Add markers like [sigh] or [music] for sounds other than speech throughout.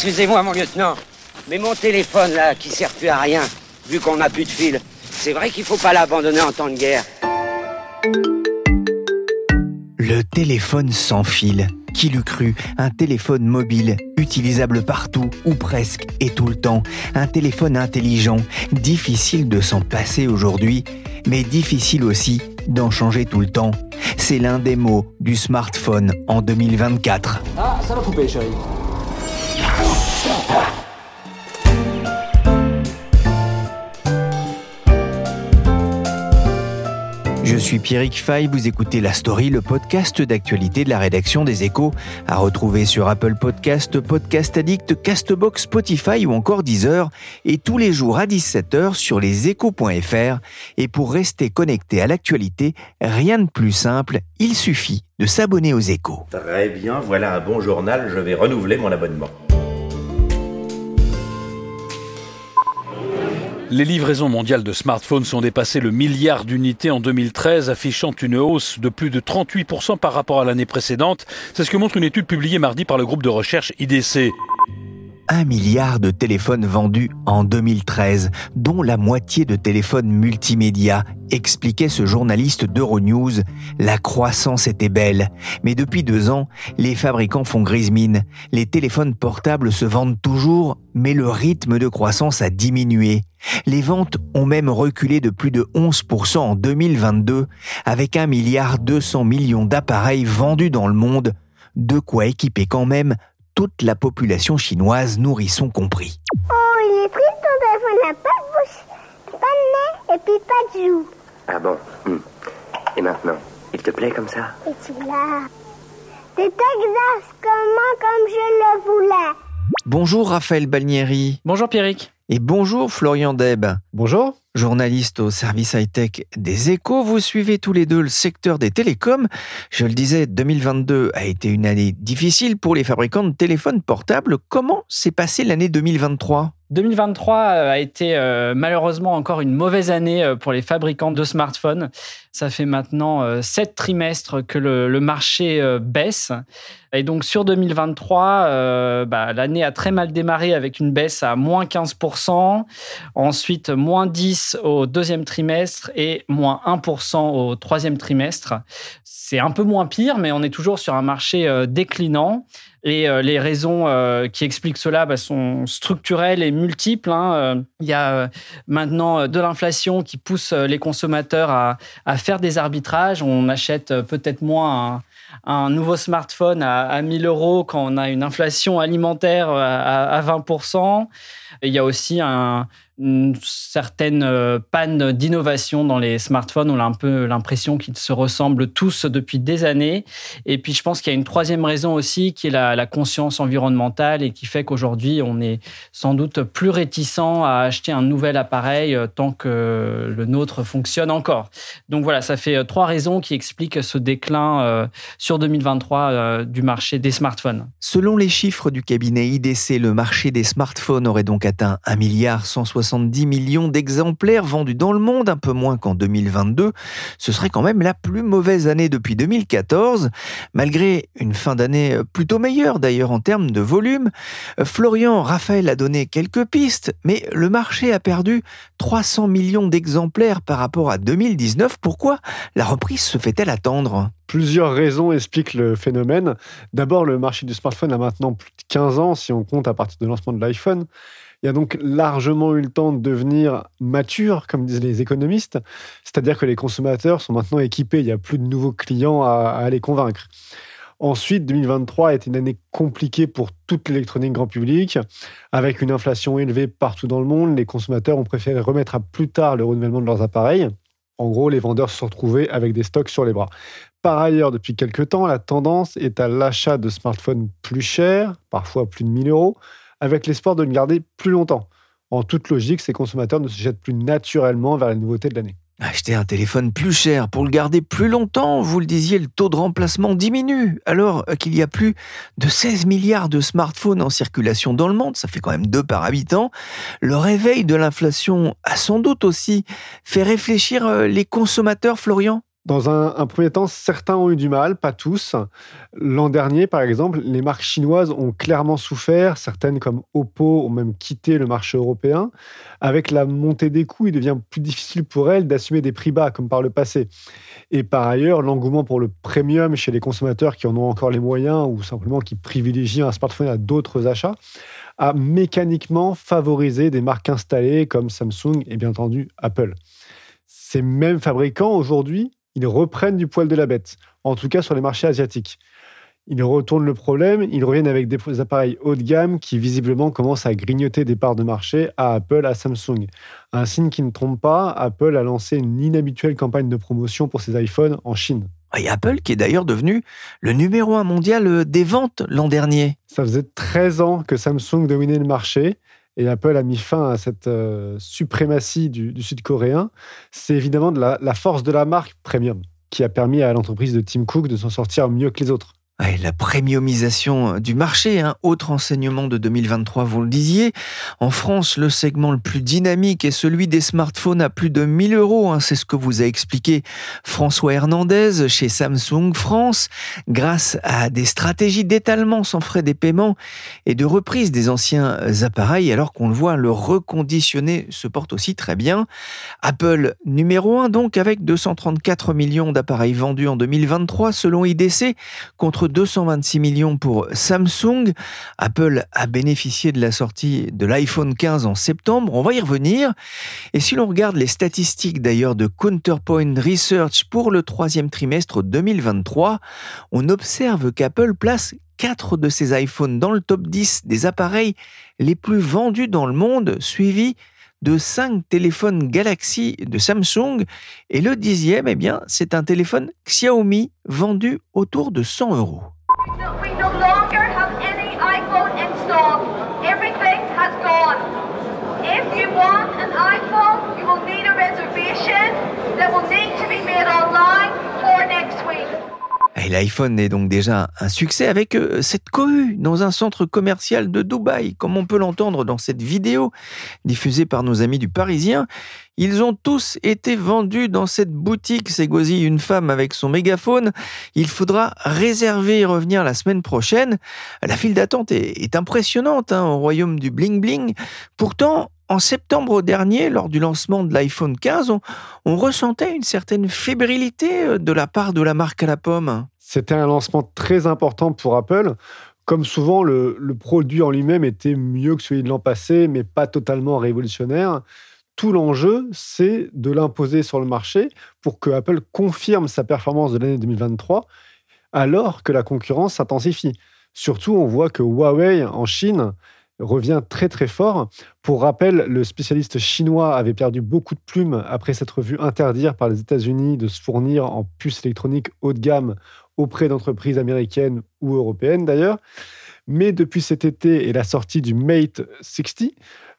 Excusez-moi, mon lieutenant, mais mon téléphone, là, qui sert plus à rien, vu qu'on n'a plus de fil, c'est vrai qu'il faut pas l'abandonner en temps de guerre. Le téléphone sans fil. Qui l'eût cru? Un téléphone mobile, utilisable partout, ou presque, et tout le temps. Un téléphone intelligent, difficile de s'en passer aujourd'hui, mais difficile aussi d'en changer tout le temps. C'est l'un des mots du smartphone en 2024. Ah, ça va couper, chérie. Je suis Pierrick Fay, vous écoutez La Story, le podcast d'actualité de la rédaction des Échos, à retrouver sur Apple Podcast, Podcast Addict, Castbox, Spotify ou encore Deezer, et tous les jours à 17h sur leséchos.fr. Et pour rester connecté à l'actualité, rien de plus simple, il suffit de s'abonner aux Échos. Très bien, voilà un bon journal, je vais renouveler mon abonnement. Les livraisons mondiales de smartphones sont dépassées le milliard d'unités en 2013, affichant une hausse de plus de 38% par rapport à l'année précédente. C'est ce que montre une étude publiée mardi par le groupe de recherche IDC. 1 milliard de téléphones vendus en 2013, dont la moitié de téléphones multimédia, expliquait ce journaliste d'Euronews. La croissance était belle, mais depuis deux ans, les fabricants font grise mine. Les téléphones portables se vendent toujours, mais le rythme de croissance a diminué. Les ventes ont même reculé de plus de 11% en 2022, avec 1 milliard 200 millions d'appareils vendus dans le monde, de quoi équiper quand même toute la population chinoise, nourrisson compris. Oh, il est triste, ton téléphone n'a pas de bouche, pas de nez et puis pas de joues. Ah bon hmm. Et maintenant, il te plaît comme ça? Et tu l'as. C'est exactement comme je le voulais. Bonjour Raphaël Balnieri. Bonjour Pierrick. Et bonjour Florian Deb. Bonjour. Journaliste au service high-tech des échos, vous suivez tous les deux le secteur des télécoms. Je le disais, 2022 a été une année difficile pour les fabricants de téléphones portables. Comment s'est passée l'année 2023 2023 euh, a été euh, malheureusement encore une mauvaise année euh, pour les fabricants de smartphones. Ça fait maintenant sept trimestres que le, marché baisse. Et donc sur 2023, bah, l'année a très mal démarré avec une baisse à moins 15%, ensuite moins 10% au deuxième trimestre et moins 1% au troisième trimestre. C'est un peu moins pire, mais on est toujours sur un marché déclinant. Et euh, les raisons euh, qui expliquent cela bah, sont structurelles et multiples. Hein. Euh, il y a maintenant de l'inflation qui pousse les consommateurs à, faire des arbitrages. On achète peut-être moins un, nouveau smartphone à, à, 1000 euros quand on a une inflation alimentaire à 20%. il y a aussi un, une certaine euh, panne d'innovation dans les smartphones. On a un peu l'impression qu'ils se ressemblent tous depuis des années. Et puis, je pense qu'il y a une troisième raison aussi qui est la, conscience environnementale et qui fait qu'aujourd'hui, on est sans doute plus réticent à acheter un nouvel appareil euh, tant que le nôtre fonctionne encore. Donc voilà, ça fait euh, trois raisons qui expliquent ce déclin sur 2023 du marché des smartphones. Selon les chiffres du cabinet IDC, le marché des smartphones aurait donc atteint 1 milliard 160 70 millions d'exemplaires vendus dans le monde, un peu moins qu'en 2022. Ce serait quand même la plus mauvaise année depuis 2014, malgré une fin d'année plutôt meilleure d'ailleurs en termes de volume. Florian Raphaël a donné quelques pistes, mais le marché a perdu 300 millions d'exemplaires par rapport à 2019. Pourquoi la reprise se fait-elle attendre? Plusieurs raisons expliquent le phénomène. D'abord, le marché du smartphone a maintenant plus de 15 ans si on compte à partir du lancement de l'iPhone. Il a donc largement eu le temps de devenir mature, comme disent les économistes. C'est-à-dire que les consommateurs sont maintenant équipés. Il n'y a plus de nouveaux clients à, les convaincre. Ensuite, 2023 a été une année compliquée pour toute l'électronique grand public. Avec une inflation élevée partout dans le monde, les consommateurs ont préféré remettre à plus tard le renouvellement de leurs appareils. En gros, les vendeurs se sont retrouvés avec des stocks sur les bras. Par ailleurs, depuis quelques temps, la tendance est à l'achat de smartphones plus chers, parfois plus de 1000 euros, avec l'espoir de le garder plus longtemps. En toute logique, ces consommateurs ne se jettent plus naturellement vers les nouveautés de l'année. Acheter un téléphone plus cher pour le garder plus longtemps, vous le disiez, le taux de remplacement diminue. Alors qu'il y a plus de 16 milliards de smartphones en circulation dans le monde, ça fait quand même deux par habitant, le réveil de l'inflation a sans doute aussi fait réfléchir euh, les consommateurs, Florian? Dans un, premier temps, certains ont eu du mal, pas tous. L'an dernier, par exemple, les marques chinoises ont clairement souffert. Certaines, comme Oppo, ont même quitté le marché européen. Avec la montée des coûts, il devient plus difficile pour elles d'assumer des prix bas, comme par le passé. Et par ailleurs, l'engouement pour le premium chez les consommateurs qui en ont encore les moyens ou simplement qui privilégient un smartphone à d'autres achats a mécaniquement favorisé des marques installées comme Samsung et bien entendu Apple. Ces mêmes fabricants aujourd'hui ils reprennent du poil de la bête, en tout cas sur les marchés asiatiques. Ils retournent le problème, ils reviennent avec des appareils haut de gamme qui visiblement commencent à grignoter des parts de marché à Apple, à Samsung. Un signe qui ne trompe pas, Apple a lancé une inhabituelle campagne de promotion pour ses iPhones en Chine. Et Apple qui est d'ailleurs devenu le numéro un mondial euh, des ventes l'an dernier. Ça faisait 13 ans que Samsung dominait le marché et Apple a mis fin à cette euh, suprématie du, sud-coréen, c'est évidemment de la, force de la marque premium qui a permis à l'entreprise de Tim Cook de s'en sortir mieux que les autres la premiumisation du marché, un autre enseignement de 2023, vous le disiez. En France, le segment le plus dynamique est celui des smartphones à plus de 1000 euros. Hein. C'est ce que vous a expliqué François Hernandez chez Samsung France. Grâce à des stratégies d'étalement sans frais des paiements et de reprise des anciens appareils, alors qu'on le voit, le reconditionné se porte aussi très bien. Apple numéro 1 donc avec 234 millions d'appareils vendus en 2023 selon IDC contre 226 millions pour Samsung. Apple a bénéficié de la sortie de l'iPhone 15 en septembre. On va y revenir. Et si l'on regarde les statistiques d'ailleurs de Counterpoint Research pour le troisième trimestre 2023, on observe qu'Apple place 4 de ses iPhones dans le top 10 des appareils les plus vendus dans le monde, suivi de 5 téléphones Galaxy de Samsung et le dixième, eh bien, c'est un téléphone Xiaomi vendu autour de 100 euros. That will need to be made online. Et l'iPhone est donc déjà un succès avec euh, cette cohue dans un centre commercial de Dubaï, comme on peut l'entendre dans cette vidéo diffusée par nos amis du Parisien. Ils ont tous été vendus dans cette boutique, s'égosille une femme avec son mégaphone. Il faudra réserver et revenir la semaine prochaine. La file d'attente est, impressionnante hein, au royaume du bling bling. Pourtant, en septembre dernier, lors du lancement de l'iPhone 15, on, ressentait une certaine fébrilité euh, de la part de la marque à la pomme. C'était un lancement très important pour Apple. Comme souvent, le, produit en lui-même était mieux que celui de l'an passé, mais pas totalement révolutionnaire. Tout l'enjeu, c'est de l'imposer sur le marché pour que Apple confirme sa performance de l'année 2023, alors que la concurrence s'intensifie. Surtout, on voit que Huawei en Chine revient très très fort. Pour rappel, le spécialiste chinois avait perdu beaucoup de plumes après s'être vu interdire par les États-Unis de se fournir en puces électroniques haut de gamme auprès d'entreprises américaines ou européennes d'ailleurs. Mais depuis cet été et la sortie du Mate 60,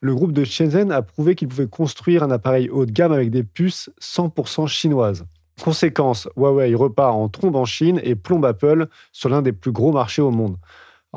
le groupe de Shenzhen a prouvé qu'il pouvait construire un appareil haut de gamme avec des puces 100% chinoises. Conséquence, Huawei repart en trombe en Chine et plombe Apple sur l'un des plus gros marchés au monde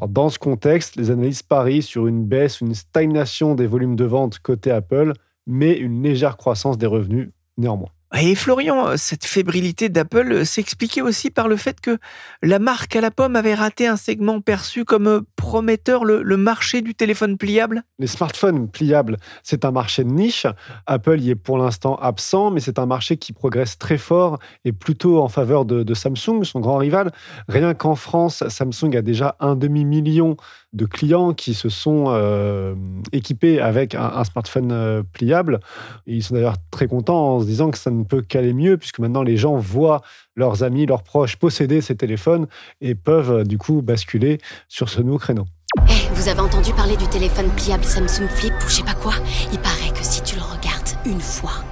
dans ce contexte, les analystes parient sur une baisse, une stagnation des volumes de vente côté Apple, mais une légère croissance des revenus néanmoins. Et Florian, cette fébrilité d'Apple s'expliquait aussi par le fait que la marque à la pomme avait raté un segment perçu comme prometteur, le, marché du téléphone pliable Les smartphones pliables, c'est un marché de niche. Apple y est pour l'instant absent, mais c'est un marché qui progresse très fort et plutôt en faveur de, de Samsung, son grand rival. Rien qu'en France, Samsung a déjà un demi-million de clients qui se sont euh, équipés avec un, smartphone euh, pliable. ils sont d'ailleurs très contents en se disant que ça ne peut qu'aller mieux, puisque maintenant les gens voient leurs amis, leurs proches posséder ces téléphones et peuvent euh, du coup basculer sur ce nouveau créneau. Eh, vous avez entendu parler du téléphone pliable Samsung Flip ou je sais pas quoi? Il paraît que si tu le regardes une fois,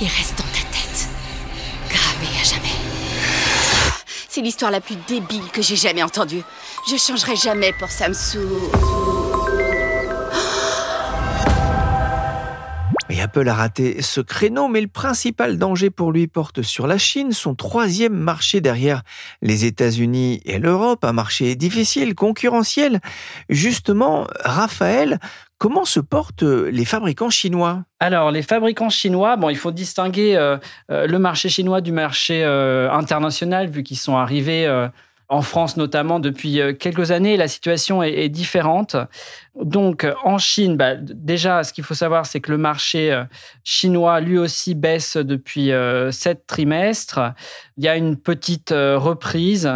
il reste dans C'est l'histoire la plus débile que j'ai jamais entendue. Je changerai jamais pour Samsung. Et Apple a raté ce créneau, mais le principal danger pour lui porte sur la Chine, son troisième marché derrière les États-Unis et l'Europe, un marché difficile, concurrentiel. Justement, Raphaël, comment se portent les fabricants chinois? Alors, les fabricants chinois, bon, il faut distinguer euh, euh, le marché chinois du marché euh, international, vu qu'ils sont arrivés en France notamment depuis quelques années. La situation est différente. Donc, en Chine, bah, déjà, ce qu'il faut savoir, c'est que le marché euh, chinois, lui aussi, baisse depuis euh, sept trimestres. Il y a une petite euh, reprise,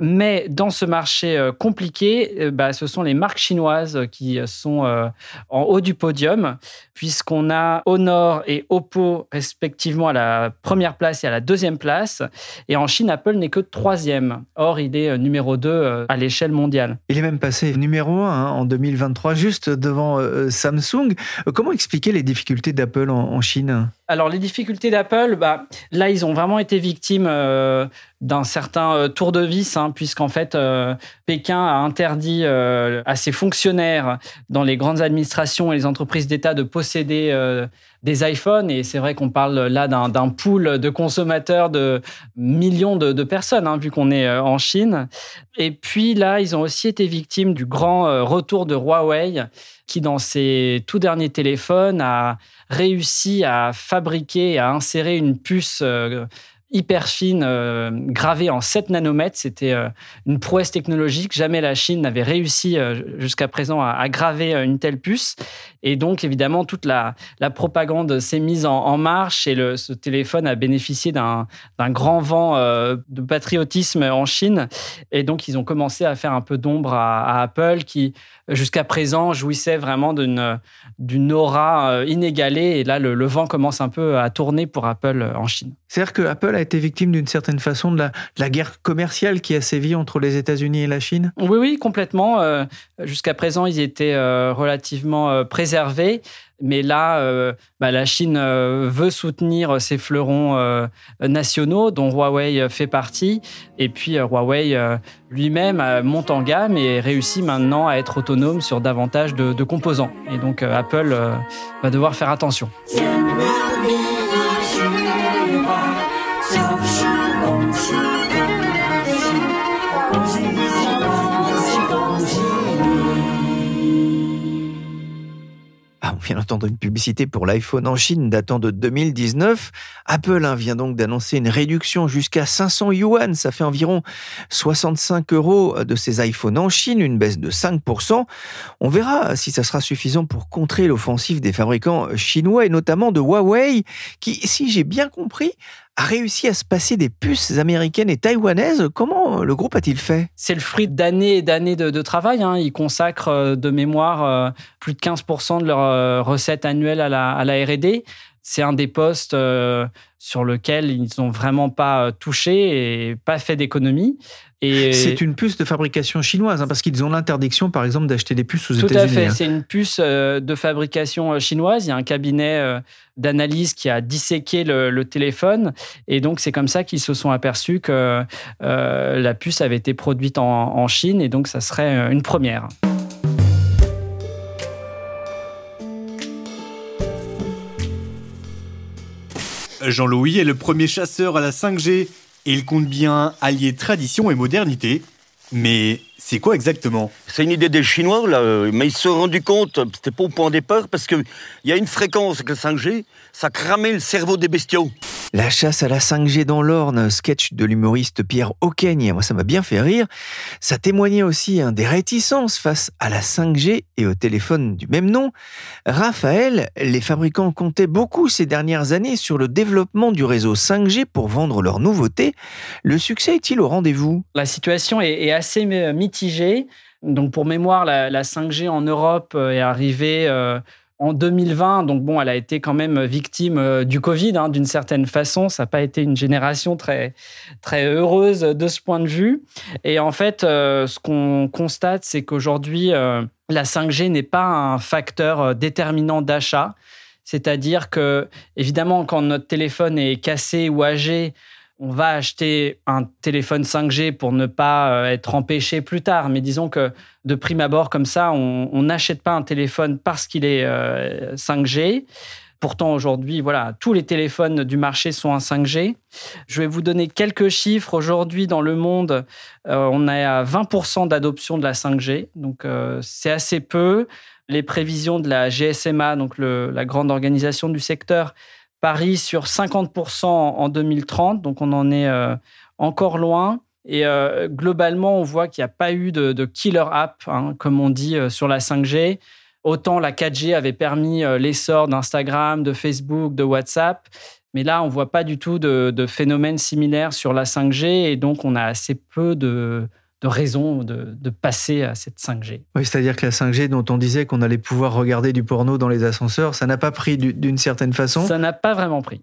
mais dans ce marché compliqué, bah, ce sont les marques chinoises qui sont en haut du podium, puisqu'on a Honor et Oppo, respectivement, à la première place et à la deuxième place. Et en Chine, Apple n'est que troisième. Or, il est numéro 2 à l'échelle mondiale. Il est même passé numéro 1 hein, en 2023 juste devant euh, Samsung. Euh, comment expliquer les difficultés d'Apple en, Chine? Alors les difficultés d'Apple, bah, là ils ont vraiment été victimes euh, d'un certain tour de vis, hein, puisqu'en fait Pékin a interdit à ses fonctionnaires dans les grandes administrations et les entreprises d'État de posséder des iPhones. Et c'est vrai qu'on parle là d'un pool de consommateurs de millions de, personnes, hein, vu qu'on est euh, en Chine. Et puis là, ils ont aussi été victimes du grand euh, retour de Huawei, qui dans ses tout derniers téléphones a réussi à fabriquer, à insérer une puce euh, hyper fine, euh, gravée en 7 nanomètres. C'était euh, une prouesse technologique. Jamais la Chine n'avait réussi euh, jusqu'à présent à, graver une telle puce. Et donc, évidemment, toute la, propagande s'est mise en, marche et ce téléphone a bénéficié d'un grand vent de patriotisme en Chine. Et donc, ils ont commencé à faire un peu d'ombre à, Apple qui, jusqu'à présent, jouissait vraiment d'une aura inégalée. Et là, le, le vent commence un peu à tourner pour Apple en Chine. C'est-à-dire que Apple été victime d'une certaine façon de la, la, guerre commerciale qui a sévi entre les États-Unis et la Chine? Oui, oui, complètement. Euh, jusqu'à présent, ils étaient euh, relativement euh, préservés. Mais là, bah, la Chine veut soutenir ses fleurons nationaux, dont Huawei fait partie. Et puis, Huawei lui-même monte en gamme et réussit maintenant à être autonome sur davantage de, de composants. Et donc, Apple va devoir faire attention. Vient d'entendre une publicité pour l'iPhone en Chine datant de 2019. Apple hein, vient donc d'annoncer une réduction jusqu'à 500 yuan, ça fait environ 65 euros de ces iPhones en Chine, une baisse de 5%. On verra si ça sera suffisant pour contrer l'offensive des fabricants chinois et notamment de Huawei, qui, si j'ai bien compris, a réussi à se passer des puces américaines et taïwanaises. Comment le groupe a-t-il fait? C'est le fruit d'années et d'années de, travail. Hein. Ils consacrent euh, de mémoire euh, plus de 15% de leurs euh, recettes annuelles à la, à la R&D. C'est un des postes sur lequel ils n'ont vraiment pas touché et pas fait d'économie. C'est une puce de fabrication chinoise, hein, parce qu'ils ont l'interdiction, par exemple, d'acheter des puces aux États-Unis. Tout à fait, hein. c'est une puce euh, de fabrication euh, chinoise. Il y a un cabinet euh, d'analyse qui a disséqué le, téléphone, et donc c'est comme ça qu'ils se sont aperçus que la puce avait été produite en, Chine, et donc ça serait une première. Jean-Louis est le premier chasseur à la 5G il compte bien allier tradition et modernité. Mais c'est quoi exactement? C'est une idée des Chinois, là, mais ils se sont rendus compte, c'était pas au point de départ, parce qu'il y a une fréquence avec le 5G, ça cramait le cerveau des bestiaux. La chasse à la 5G dans l'Orne, sketch de l'humoriste Pierre Auquaigne, moi ça m'a bien fait rire. Ça témoignait aussi hein, des réticences face à la 5G et au téléphone du même nom. Raphaël, les fabricants comptaient beaucoup ces dernières années sur le développement du réseau 5G pour vendre leurs nouveautés. Le succès est-il au rendez-vous? La situation est assez donc pour mémoire, la, 5G en Europe euh, est arrivée euh, en 2020. Donc bon, elle a été quand même victime euh, du Covid hein, d'une certaine façon. Ça n'a pas été une génération très, très heureuse de ce point de vue. Et en fait, ce qu'on constate, c'est qu'aujourd'hui, la 5G n'est pas un facteur déterminant d'achat. C'est-à-dire que, évidemment, quand notre téléphone est cassé ou âgé, on va acheter un téléphone 5G pour ne pas euh, être empêché plus tard. Mais disons que de prime abord, comme ça, on n'achète pas un téléphone parce qu'il est 5G. Pourtant, aujourd'hui, voilà, tous les téléphones du marché sont en 5G. Je vais vous donner quelques chiffres. Aujourd'hui, dans le monde, euh, on est à 20% d'adoption de la 5G. Donc, euh, c'est assez peu. Les prévisions de la GSMA, donc la grande organisation du secteur, parient sur 50% en 2030. Donc, on en est euh, encore loin. Et globalement, on voit qu'il n'y a pas eu de, killer app, hein, comme on dit, sur la 5G. Autant la 4G avait permis euh, l'essor d'Instagram, de Facebook, de WhatsApp, mais là, on ne voit pas du tout de, phénomène similaire sur la 5G et donc on a assez peu de, de, de, passer à cette 5G. Oui, c'est-à-dire que la 5G dont on disait qu'on allait pouvoir regarder du porno dans les ascenseurs, ça n'a pas pris d'une certaine façon Ça n'a pas vraiment pris.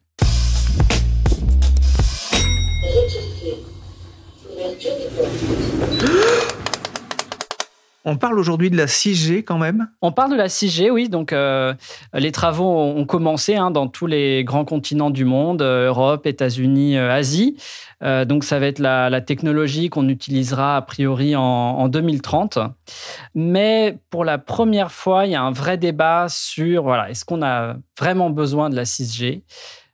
On parle aujourd'hui de la 6G quand même On parle de la 6G, oui. Donc, euh, les travaux ont commencé hein, dans tous les grands continents du monde, euh, Europe, États-Unis, euh, Asie. donc, ça va être la, technologie qu'on utilisera a priori en, 2030. Mais pour la première fois, il y a un vrai débat sur voilà, est-ce qu'on a vraiment besoin de la 6G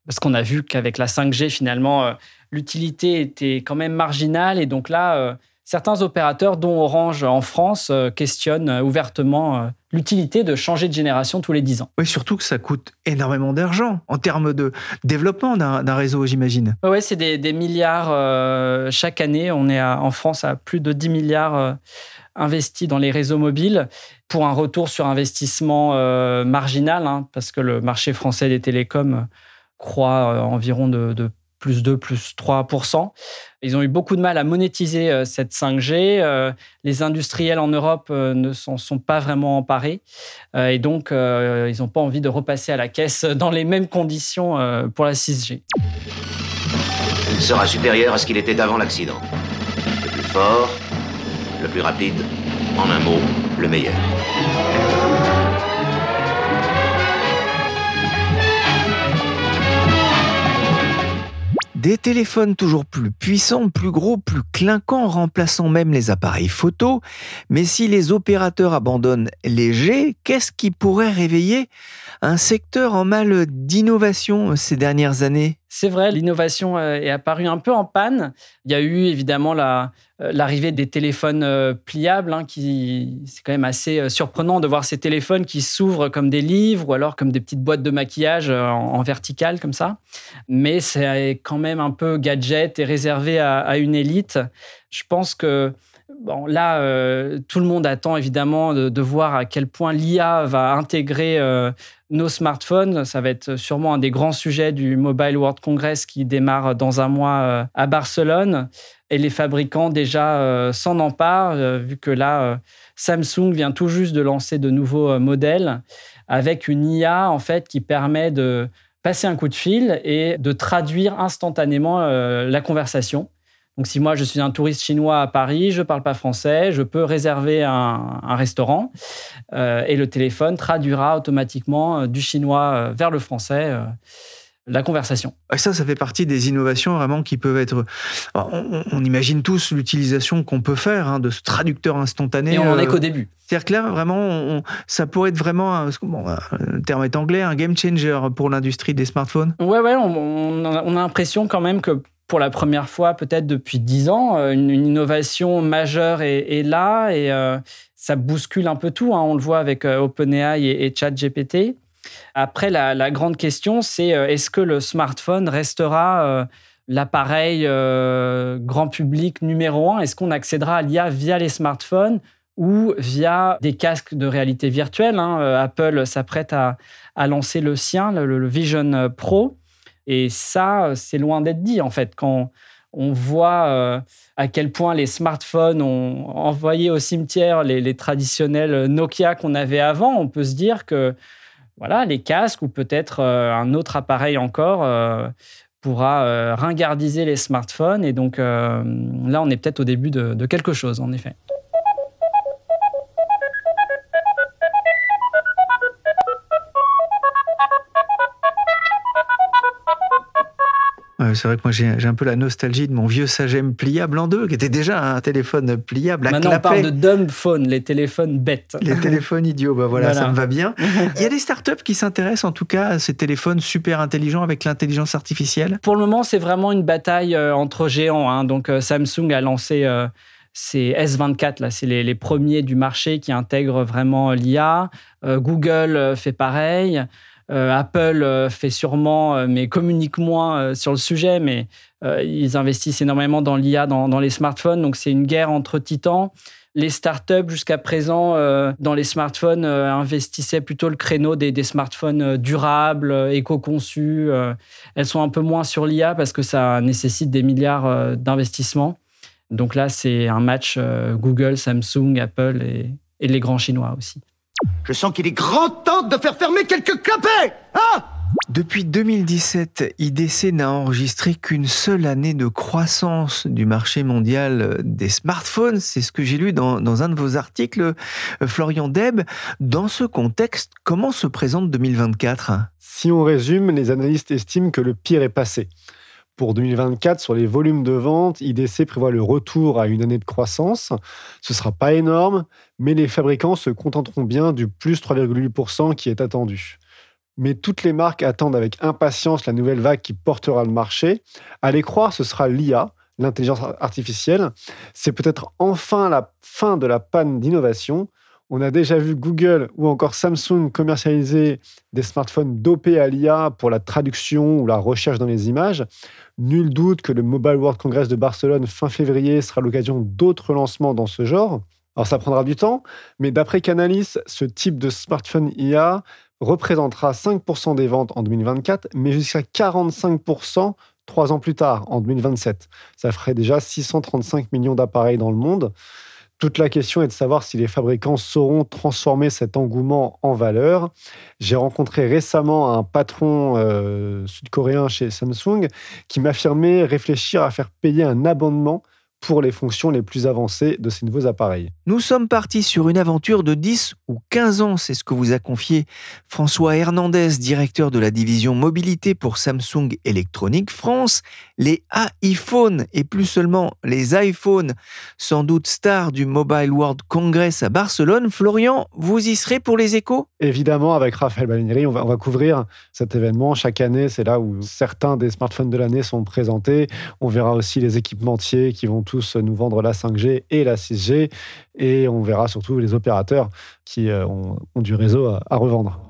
Parce qu'on a vu qu'avec la 5G, finalement, l'utilité était quand même marginale. Et donc là, certains opérateurs, dont Orange en France, euh, questionnent euh, ouvertement euh, l'utilité de changer de génération tous les 10 ans. Oui, surtout que ça coûte énormément d'argent en termes de développement d'un réseau, j'imagine. Oui, c'est des, milliards chaque année. On est en France à plus de 10 milliards investis dans les réseaux mobiles pour un retour sur investissement marginal, hein, parce que le marché français des télécoms croît environ de, de plus 2, plus 3% Ils ont eu beaucoup de mal à monétiser euh, cette 5G. Euh, les industriels en Europe euh, ne s'en sont pas vraiment emparés. Et donc, ils n'ont pas envie de repasser à la caisse dans les mêmes conditions pour la 6G. Il sera supérieur à ce qu'il était avant l'accident. Le plus fort, le plus rapide, en un mot, le meilleur. Des téléphones toujours plus puissants, plus gros, plus clinquants, remplaçant même les appareils photo. Mais si les opérateurs abandonnent les G, qu'est-ce qui pourrait réveiller un secteur en mal d'innovation ces dernières années? C'est vrai, l'innovation euh, est apparue un peu en panne. Il y a eu évidemment euh, l'arrivée des téléphones euh, pliables, hein, qui c'est quand même assez surprenant de voir ces téléphones qui s'ouvrent comme des livres ou alors comme des petites boîtes de maquillage en, vertical comme ça. Mais c'est quand même un peu gadget et réservé à une élite. Je pense que Bon, là, euh, tout le monde attend évidemment de, voir à quel point l'IA va intégrer euh, nos smartphones. Ça va être sûrement un des grands sujets du Mobile World Congress qui démarre dans un mois euh, à Barcelone. Et les fabricants déjà s'en emparent, vu que là, Samsung vient tout juste de lancer de nouveaux modèles avec une IA en fait qui permet de passer un coup de fil et de traduire instantanément la conversation. Donc, si moi, je suis un touriste chinois à Paris, je ne parle pas français, je peux réserver un, restaurant euh, et le téléphone traduira automatiquement euh, du chinois euh, vers le français la conversation. Ça, ça fait partie des innovations vraiment qui peuvent être. On, imagine tous l'utilisation qu'on peut faire hein, de ce traducteur instantané. Et on n'en est qu'au début. C'est-à-dire que là, vraiment, ça pourrait être vraiment, bon, le terme est anglais, un game changer pour l'industrie des smartphones. Ouais, ouais, on a l'impression quand même que pour la première fois peut-être depuis dix ans. Euh, une, innovation majeure est, là et euh, ça bouscule un peu tout. Hein. On le voit avec euh, OpenAI et, ChatGPT. Après, la, grande question, c'est est-ce que le smartphone restera l'appareil grand public numéro un? Est-ce qu'on accédera à l'IA via les smartphones ou via des casques de réalité virtuelle hein? Apple s'apprête à, lancer le sien, le Vision Pro. Et ça, c'est loin d'être dit, en fait. Quand on voit euh, à quel point les smartphones ont envoyé au cimetière les, traditionnels Nokia qu'on avait avant, on peut se dire que voilà, les casques ou peut-être euh, un autre appareil encore euh, pourra ringardiser les smartphones. Et donc là, on est peut-être au début de quelque chose, en effet. C'est vrai que moi j'ai un peu la nostalgie de mon vieux Sagem pliable en deux, qui était déjà un téléphone pliable à Maintenant, on clapet. parle de dumb phone, les téléphones bêtes. Les téléphones idiots, bah voilà, Voilà. ça me va bien. [laughs] Il y a des startups qui s'intéressent en tout cas à ces téléphones super intelligents avec l'intelligence artificielle. Pour le moment, c'est vraiment une bataille euh, entre géants. hein. Donc, euh, Samsung a lancé euh, ses S24, là, c'est les, les premiers du marché qui intègrent vraiment l'IA. Euh, Google euh, fait pareil. Euh, Apple euh, fait sûrement, euh, mais communique moins sur le sujet, mais ils investissent énormément dans l'IA, dans, les smartphones. Donc, c'est une guerre entre titans. Les startups, jusqu'à présent, dans les smartphones, investissaient plutôt le créneau des, smartphones durables, éco-conçus. elles sont un peu moins sur l'IA parce que ça nécessite des milliards d'investissements. Donc là, c'est un match Google, Samsung, Apple et les grands chinois aussi. Je sens qu'il est grand temps de faire fermer quelques clapets Hein Depuis 2017, IDC n'a enregistré qu'une seule année de croissance du marché mondial des smartphones. C'est ce que j'ai lu dans, dans un de vos articles, euh, Florian Deb. Dans ce contexte, comment se présente 2024 Si on résume, les analystes estiment que le pire est passé. Pour 2024, sur les volumes de vente, IDC prévoit le retour à une année de croissance. Ce ne sera pas énorme, mais les fabricants se contenteront bien du plus 3,8% qui est attendu. Mais toutes les marques attendent avec impatience la nouvelle vague qui portera le marché. À les croire, ce sera l'IA, l'intelligence artificielle. C'est peut-être enfin la fin de la panne d'innovation. On a déjà vu Google ou encore Samsung commercialiser des smartphones dopés à l'IA pour la traduction ou la recherche dans les images. Nul doute que le Mobile World Congress de Barcelone fin février sera l'occasion d'autres lancements dans ce genre. Alors ça prendra du temps, mais d'après Canalis, ce type de smartphone IA représentera 5% des ventes en 2024, mais jusqu'à 45% trois ans plus tard, en 2027. Ça ferait déjà 635 millions d'appareils dans le monde. Toute la question est de savoir si les fabricants sauront transformer cet engouement en valeur. J'ai rencontré récemment un patron euh, sud-coréen chez Samsung qui m'affirmait réfléchir à faire payer un abonnement pour les fonctions les plus avancées de ces nouveaux appareils. Nous sommes partis sur une aventure de 10 ou 15 ans, c'est ce que vous a confié François Hernandez, directeur de la division mobilité pour Samsung Electronics France. Les iPhones et plus seulement les iPhones, sans doute stars du Mobile World Congress à Barcelone. Florian, vous y serez pour les échos? Évidemment, avec Raphaël Balinieri, on va, on va couvrir cet événement. Chaque année, c'est là où certains des smartphones de l'année sont présentés. On verra aussi les équipementiers qui vont tous nous vendre la 5G et la 6G. Et on verra surtout les opérateurs qui euh, ont, du réseau à, à revendre.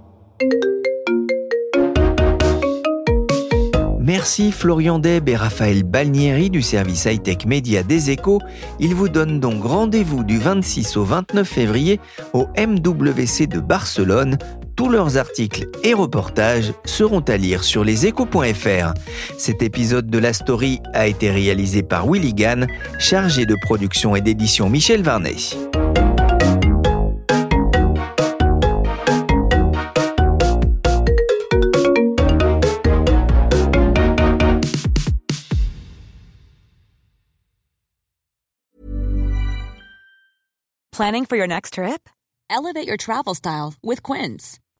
Merci Florian Deb et Raphaël Balnieri du service high-tech média des échos. Ils vous donnent donc rendez-vous du 26 au 29 février au MWC de Barcelone. Tous leurs articles et reportages seront à lire sur leséchos.fr. Cet épisode de la story a été réalisé par Willy Gann, chargé de production et d'édition Michel Varnet. Planning for your next trip? Elevate your travel style with Quince.